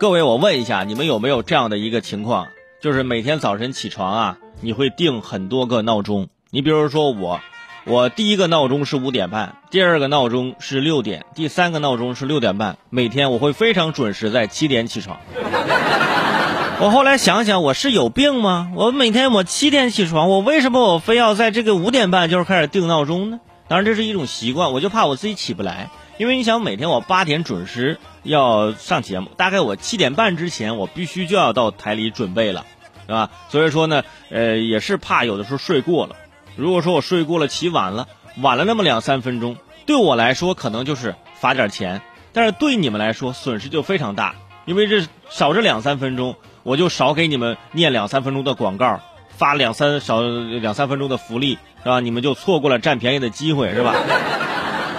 各位，我问一下，你们有没有这样的一个情况，就是每天早晨起床啊，你会定很多个闹钟？你比如说我，我第一个闹钟是五点半，第二个闹钟是六点，第三个闹钟是六点半。每天我会非常准时在七点起床。我后来想想，我是有病吗？我每天我七点起床，我为什么我非要在这个五点半就开始定闹钟呢？当然这是一种习惯，我就怕我自己起不来。因为你想，每天我八点准时要上节目，大概我七点半之前，我必须就要到台里准备了，是吧？所以说呢，呃，也是怕有的时候睡过了。如果说我睡过了，起晚了，晚了那么两三分钟，对我来说可能就是罚点钱，但是对你们来说损失就非常大，因为这少这两三分钟，我就少给你们念两三分钟的广告，发两三少两三分钟的福利，是吧？你们就错过了占便宜的机会，是吧？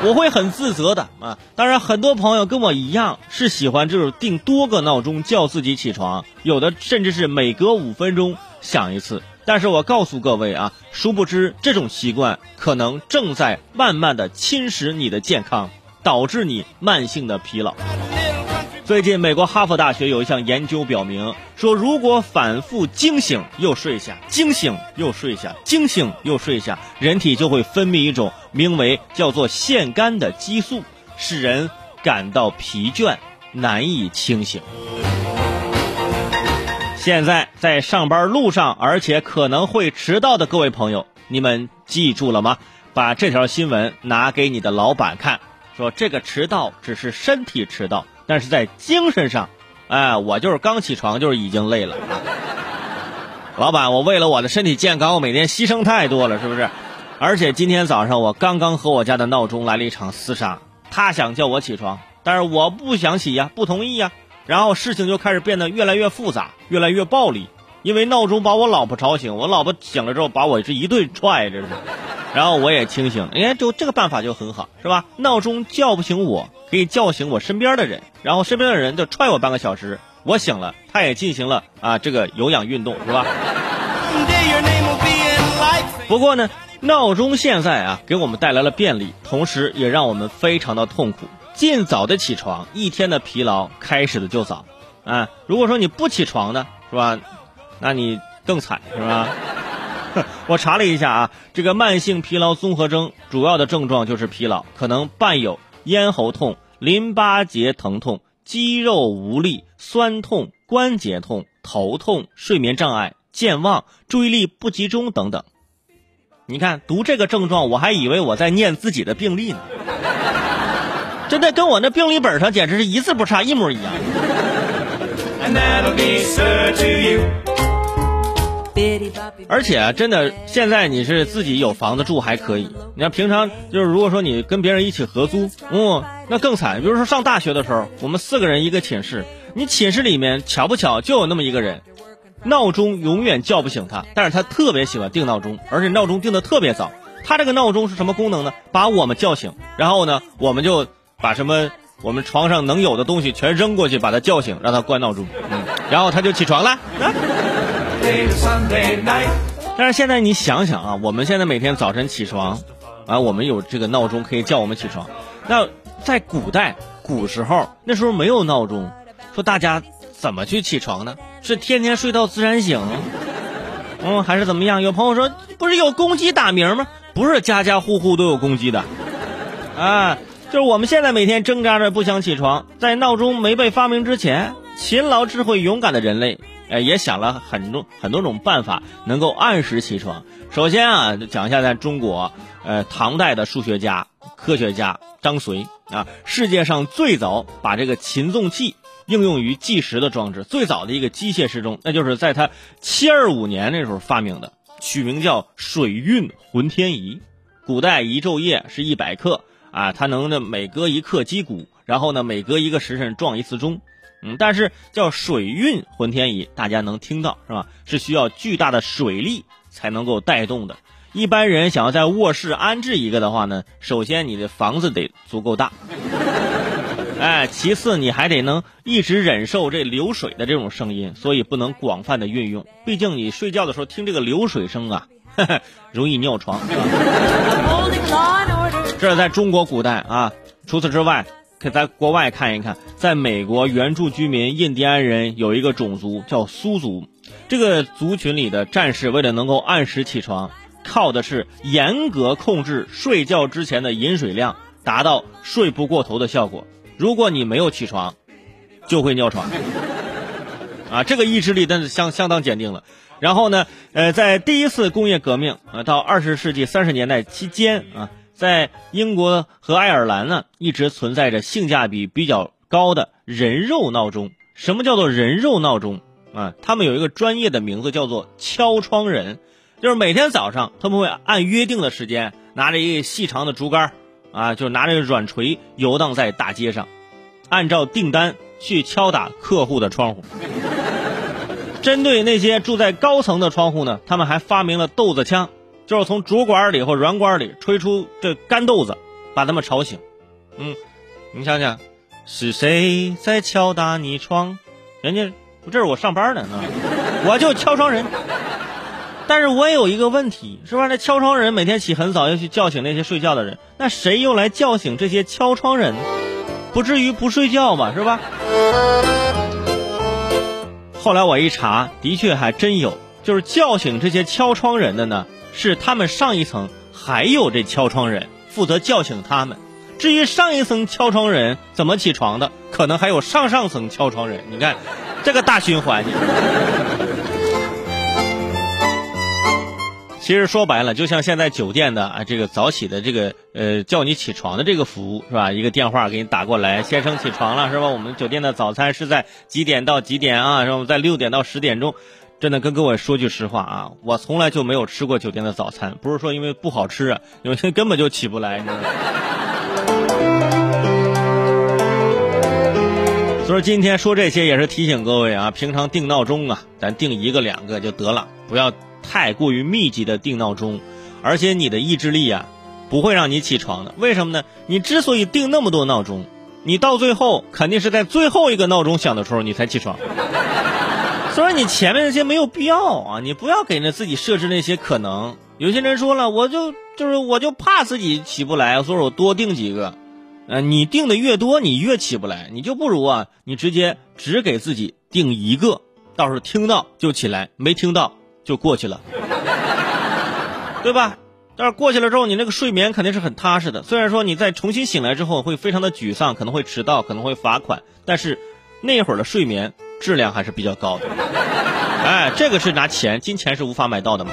我会很自责的啊！当然，很多朋友跟我一样是喜欢这种定多个闹钟叫自己起床，有的甚至是每隔五分钟响一次。但是我告诉各位啊，殊不知这种习惯可能正在慢慢的侵蚀你的健康，导致你慢性的疲劳。最近，美国哈佛大学有一项研究表明，说如果反复惊醒又睡下，惊醒又睡下，惊醒又睡下，人体就会分泌一种名为叫做腺苷的激素，使人感到疲倦，难以清醒。现在在上班路上，而且可能会迟到的各位朋友，你们记住了吗？把这条新闻拿给你的老板看，说这个迟到只是身体迟到。但是在精神上，哎，我就是刚起床，就是已经累了。老板，我为了我的身体健康，我每天牺牲太多了，是不是？而且今天早上我刚刚和我家的闹钟来了一场厮杀，他想叫我起床，但是我不想起呀，不同意呀。然后事情就开始变得越来越复杂，越来越暴力，因为闹钟把我老婆吵醒，我老婆醒了之后把我这一顿踹，这是。然后我也清醒，哎，就这个办法就很好，是吧？闹钟叫不醒我，可以叫醒我身边的人，然后身边的人就踹我半个小时，我醒了，他也进行了啊这个有氧运动，是吧？不过呢，闹钟现在啊给我们带来了便利，同时也让我们非常的痛苦。尽早的起床，一天的疲劳开始的就早，啊，如果说你不起床呢，是吧？那你更惨，是吧？我查了一下啊，这个慢性疲劳综合征主要的症状就是疲劳，可能伴有咽喉痛、淋巴结疼痛、肌肉无力、酸痛、关节痛、头痛、睡眠障碍、健忘、注意力不集中等等。你看，读这个症状，我还以为我在念自己的病历呢，真的跟我那病历本上简直是一字不差，一模一样。而且真的，现在你是自己有房子住还可以。你看平常就是，如果说你跟别人一起合租，嗯，那更惨。比如说上大学的时候，我们四个人一个寝室，你寝室里面巧不巧就有那么一个人，闹钟永远叫不醒他，但是他特别喜欢定闹钟，而且闹钟定的特别早。他这个闹钟是什么功能呢？把我们叫醒，然后呢，我们就把什么我们床上能有的东西全扔过去，把他叫醒，让他关闹钟，嗯，然后他就起床了。但是现在你想想啊，我们现在每天早晨起床，啊，我们有这个闹钟可以叫我们起床。那在古代古时候，那时候没有闹钟，说大家怎么去起床呢？是天天睡到自然醒，嗯，还是怎么样？有朋友说，不是有公鸡打鸣吗？不是家家户户都有公鸡的，啊，就是我们现在每天挣扎着不想起床，在闹钟没被发明之前，勤劳、智慧、勇敢的人类。哎，也想了很多很多种办法，能够按时起床。首先啊，讲一下在中国，呃，唐代的数学家、科学家张随啊，世界上最早把这个擒纵器应用于计时的装置，最早的一个机械时钟，那就是在他七二五年那时候发明的，取名叫水运浑天仪。古代一昼夜是一百克啊，它能呢每隔一刻击鼓，然后呢每隔一个时辰撞一次钟。嗯，但是叫水运浑天仪，大家能听到是吧？是需要巨大的水力才能够带动的。一般人想要在卧室安置一个的话呢，首先你的房子得足够大，哎，其次你还得能一直忍受这流水的这种声音，所以不能广泛的运用。毕竟你睡觉的时候听这个流水声啊，容易尿床。这是在中国古代啊。除此之外。可在国外看一看，在美国原住居民印第安人有一个种族叫苏族，这个族群里的战士为了能够按时起床，靠的是严格控制睡觉之前的饮水量，达到睡不过头的效果。如果你没有起床，就会尿床。啊，这个意志力真是相相当坚定了。然后呢，呃，在第一次工业革命啊，到二十世纪三十年代期间啊。在英国和爱尔兰呢，一直存在着性价比比较高的人肉闹钟。什么叫做人肉闹钟啊？他们有一个专业的名字，叫做敲窗人，就是每天早上他们会按约定的时间，拿着一个细长的竹竿啊，就拿着软锤游荡在大街上，按照订单去敲打客户的窗户。针对那些住在高层的窗户呢，他们还发明了豆子枪。就是从竹管里或软管里吹出这干豆子，把他们吵醒。嗯，你想想，是谁在敲打你窗？人家这是我上班呢，我就敲窗人。但是我也有一个问题，是吧？那敲窗人每天起很早要去叫醒那些睡觉的人，那谁又来叫醒这些敲窗人？不至于不睡觉吧？是吧？后来我一查，的确还真有，就是叫醒这些敲窗人的呢。是他们上一层还有这敲窗人负责叫醒他们，至于上一层敲窗人怎么起床的，可能还有上上层敲窗人。你看，这个大循环。其实说白了，就像现在酒店的啊，这个早起的这个呃叫你起床的这个服务是吧？一个电话给你打过来，先生起床了是吧？我们酒店的早餐是在几点到几点啊？是吧？在六点到十点钟。真的跟各位说句实话啊，我从来就没有吃过酒店的早餐，不是说因为不好吃啊，有些根本就起不来，所以今天说这些也是提醒各位啊，平常定闹钟啊，咱定一个两个就得了，不要太过于密集的定闹钟，而且你的意志力啊，不会让你起床的。为什么呢？你之所以定那么多闹钟，你到最后肯定是在最后一个闹钟响的时候你才起床。所以你前面那些没有必要啊，你不要给那自己设置那些可能。有些人说了，我就就是我就怕自己起不来，所以我多定几个。呃，你定的越多，你越起不来，你就不如啊，你直接只给自己定一个，到时候听到就起来，没听到就过去了，对吧？但是过去了之后，你那个睡眠肯定是很踏实的。虽然说你在重新醒来之后会非常的沮丧，可能会迟到，可能会罚款，但是那会儿的睡眠。质量还是比较高的，哎，这个是拿钱，金钱是无法买到的嘛。